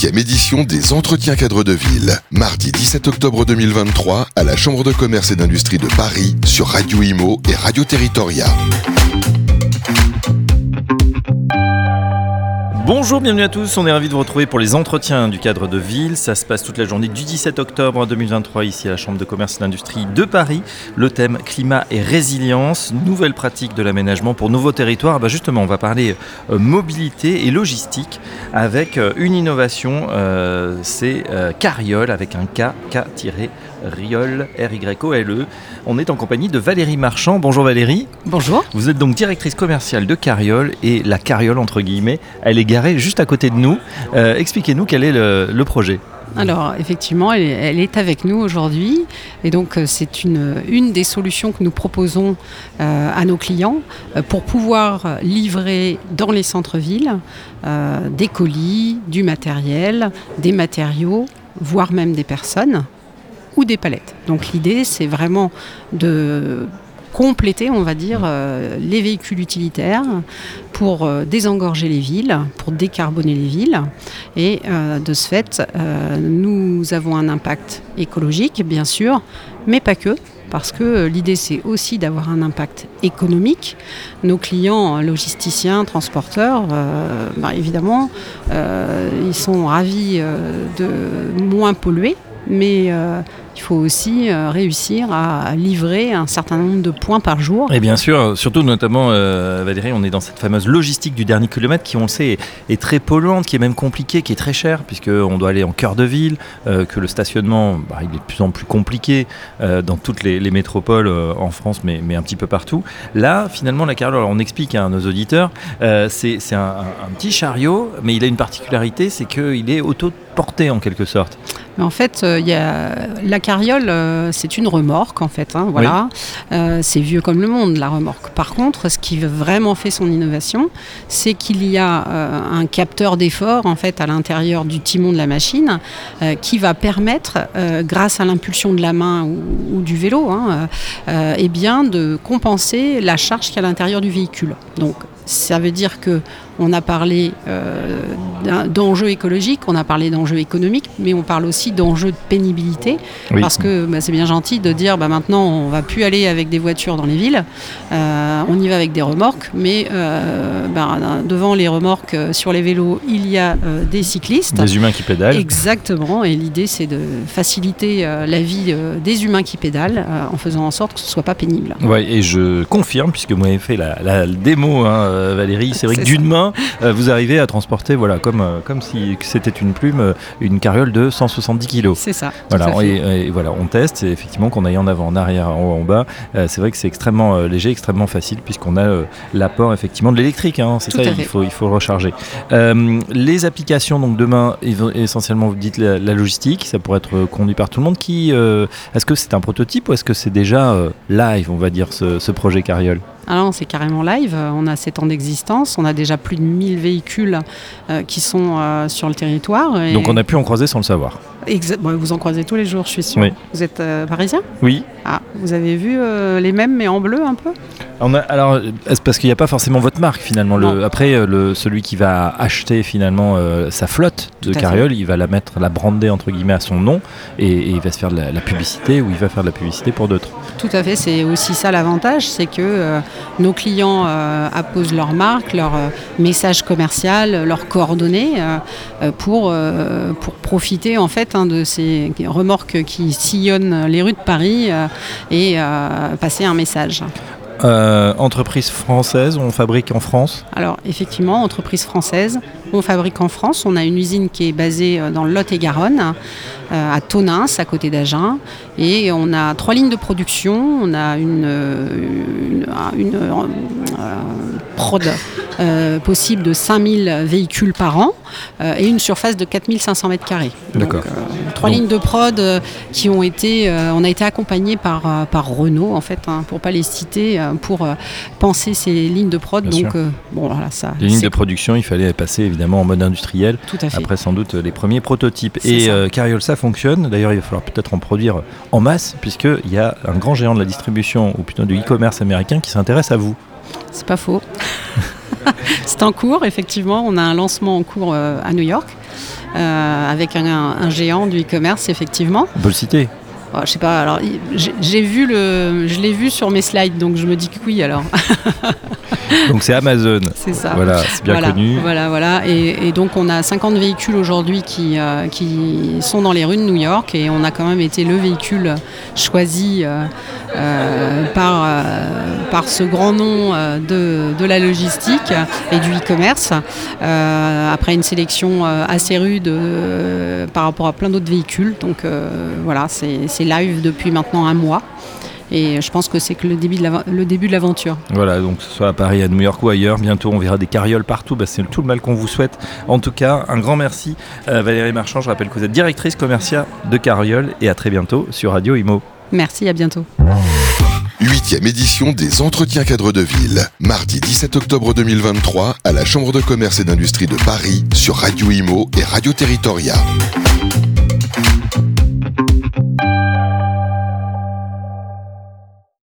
17e édition des Entretiens cadres de ville. Mardi 17 octobre 2023 à la Chambre de commerce et d'industrie de Paris sur Radio Imo et Radio Territoria. Bonjour, bienvenue à tous. On est ravis de vous retrouver pour les entretiens du cadre de ville. Ça se passe toute la journée du 17 octobre 2023 ici à la Chambre de commerce et d'industrie de Paris. Le thème climat et résilience, nouvelles pratiques de l'aménagement pour nouveaux territoires. Bah justement, on va parler euh, mobilité et logistique avec euh, une innovation. Euh, c'est Cariole avec un K, K-Riol, R-Y-O-L-E. On est en compagnie de Valérie Marchand. Bonjour Valérie. Bonjour. Vous êtes donc directrice commerciale de Cariole et la Cariole entre guillemets, elle est juste à côté de nous. Euh, expliquez-nous quel est le, projet. Alors effectivement, elle est, avec nous aujourd'hui et donc euh, c'est une, une des solutions que nous proposons euh, à nos clients pour pouvoir livrer dans les centres-villes des colis, du matériel, des matériaux, voire même des personnes ou des palettes. Donc l'idée c'est vraiment de compléter, on va dire, euh, les véhicules utilitaires pour euh, désengorger les villes, pour décarboner les villes. Et euh, de ce fait, nous avons un impact écologique, bien sûr, mais pas que. Parce que l'idée, c'est aussi d'avoir un impact économique. Nos clients, logisticiens, transporteurs, bah, évidemment, ils sont ravis de moins polluer, mais il faut aussi euh, réussir à livrer un certain nombre de points par jour. Et bien sûr, surtout notamment, euh, Valérie, on est dans cette fameuse logistique du dernier kilomètre qui, on le sait, est, très polluante, qui est même compliquée, qui est très chère, puisqu'on doit aller en cœur de ville, euh, que le stationnement, bah, il est de plus en plus compliqué dans toutes les, métropoles en France, mais, un petit peu partout. Là, finalement, la carrière, on explique à nos auditeurs, c'est un, un, petit chariot, mais il a une particularité, c'est qu'il est auto-porté en quelque sorte. Mais en fait, il y a la carriole, euh, c'est une remorque en fait. Hein, voilà, euh, c'est vieux comme le monde la remorque. Par contre, ce qui vraiment fait son innovation, c'est qu'il y a euh, un capteur d'effort en fait à l'intérieur du timon de la machine qui va permettre, grâce à l'impulsion de la main ou, du vélo, hein, eh bien de compenser la charge qui est à l'intérieur du véhicule. Donc ça veut dire que on a parlé euh, d'enjeux écologiques, on a parlé d'enjeux économiques, mais on parle aussi d'enjeux de pénibilité. Parce que bah, c'est bien gentil de dire bah, maintenant on va plus aller avec des voitures dans les villes, euh, on y va avec des remorques, mais euh, bah, devant les remorques sur les vélos, il y a des cyclistes. Des humains qui pédalent. Exactement, et l'idée c'est de faciliter la vie des humains qui pédalent en faisant en sorte que ce ne soit pas pénible. Oui, et je confirme, puisque vous avez fait la, démo, hein, Valérie, c'est vrai que d'une main, euh, vous arrivez à transporter, voilà, comme, euh, comme si c'était une plume, euh, une carriole de 170 kg. C'est ça. Voilà, et, voilà, on teste, et effectivement, qu'on aille en avant, en arrière, en haut, en bas, c'est vrai que c'est extrêmement léger, extrêmement facile, puisqu'on a l'apport effectivement de l'électrique, hein, c'est ça, il faut, il faut recharger. les applications, donc demain, essentiellement, vous dites la, logistique, ça pourrait être conduit par tout le monde. Qui, est-ce que c'est un prototype ou est-ce que c'est déjà live, on va dire, ce, ce projet Carriole? Alors, c'est carrément live. On a 7 ans d'existence. On a déjà plus de 1000 véhicules euh, qui sont euh, sur le territoire. Donc, on a pu en croiser sans le savoir. vous en croisez tous les jours, je suis sûr. Vous êtes euh, parisien? Oui. Ah, vous avez vu les mêmes, mais en bleu un peu? Alors, parce qu'il n'y a pas forcément votre marque finalement. Le, après, euh, le, celui qui va acheter finalement euh, sa flotte de carriole, il va la mettre, la brander entre guillemets à son nom et, il va se faire de la, publicité ou il va faire de la publicité pour d'autres. Tout à fait, c'est aussi ça l'avantage, c'est que euh, nos clients apposent leur marque, leur message commercial, leurs coordonnées pour, pour profiter en fait hein, de ces remorques qui sillonnent les rues de Paris et passer un message. Euh, entreprise française, on fabrique en France Alors effectivement, entreprise française, on fabrique en France. On a une usine qui est basée euh, dans le Lot-et-Garonne, euh, à Tonins, à côté d'Agen. Et on a trois lignes de production. On a une, une, prod possible de 5000 véhicules par an et une surface de 4500 mètres carrés. D'accord trois lignes de prod euh, qui ont été, euh, on a été accompagné par, euh, par Renault en fait, hein, pour pas les citer, pour penser ces lignes de prod. donc bon voilà ça. Les lignes de production, il fallait passer évidemment en mode industriel. Tout à fait. Après sans doute les premiers prototypes. Et Carriol ça fonctionne. D'ailleurs, il va falloir peut-être en produire en masse puisqu'il y a un grand géant de la distribution ou plutôt du e-commerce américain qui s'intéresse à vous. C'est pas faux. c'est en cours, effectivement. On a un lancement en cours à New York. avec un, un géant du e-commerce, effectivement. On peut le citer Oh, je sais pas. Alors, j'ai vu le, je l'ai vu sur mes slides, donc je me dis que oui. Alors. donc c'est Amazon. C'est ça. Voilà, c'est bien connu. Voilà, voilà. Et, donc on a 50 véhicules aujourd'hui qui, euh, qui sont dans les rues de New York, et on a quand même été le véhicule choisi euh, euh, par par ce grand nom de, de, la logistique et du e-commerce. après une sélection assez rude par rapport à plein d'autres véhicules. Donc voilà, c'est live depuis maintenant un mois. Et je pense que c'est que le début de l'aventure. Voilà, donc que ce soit à Paris, à New York ou ailleurs, bientôt on verra des carrioles partout. Bah, c'est tout le mal qu'on vous souhaite. En tout cas, un grand merci euh, Valérie Marchand. Je rappelle que vous êtes directrice commerciale de Carriole et à très bientôt sur Radio Imo. Merci, à bientôt. Huitième édition des Entretiens cadres de ville. Mardi 17 octobre 2023 à la Chambre de commerce et d'industrie de Paris sur Radio Imo et Radio Territoria.